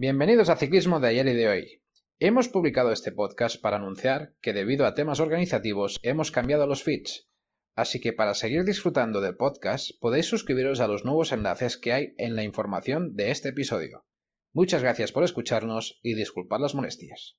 Bienvenidos a Ciclismo de ayer y de hoy. Hemos publicado este podcast para anunciar que debido a temas organizativos hemos cambiado los feeds. Así que para seguir disfrutando del podcast podéis suscribiros a los nuevos enlaces que hay en la información de este episodio. Muchas gracias por escucharnos y disculpad las molestias.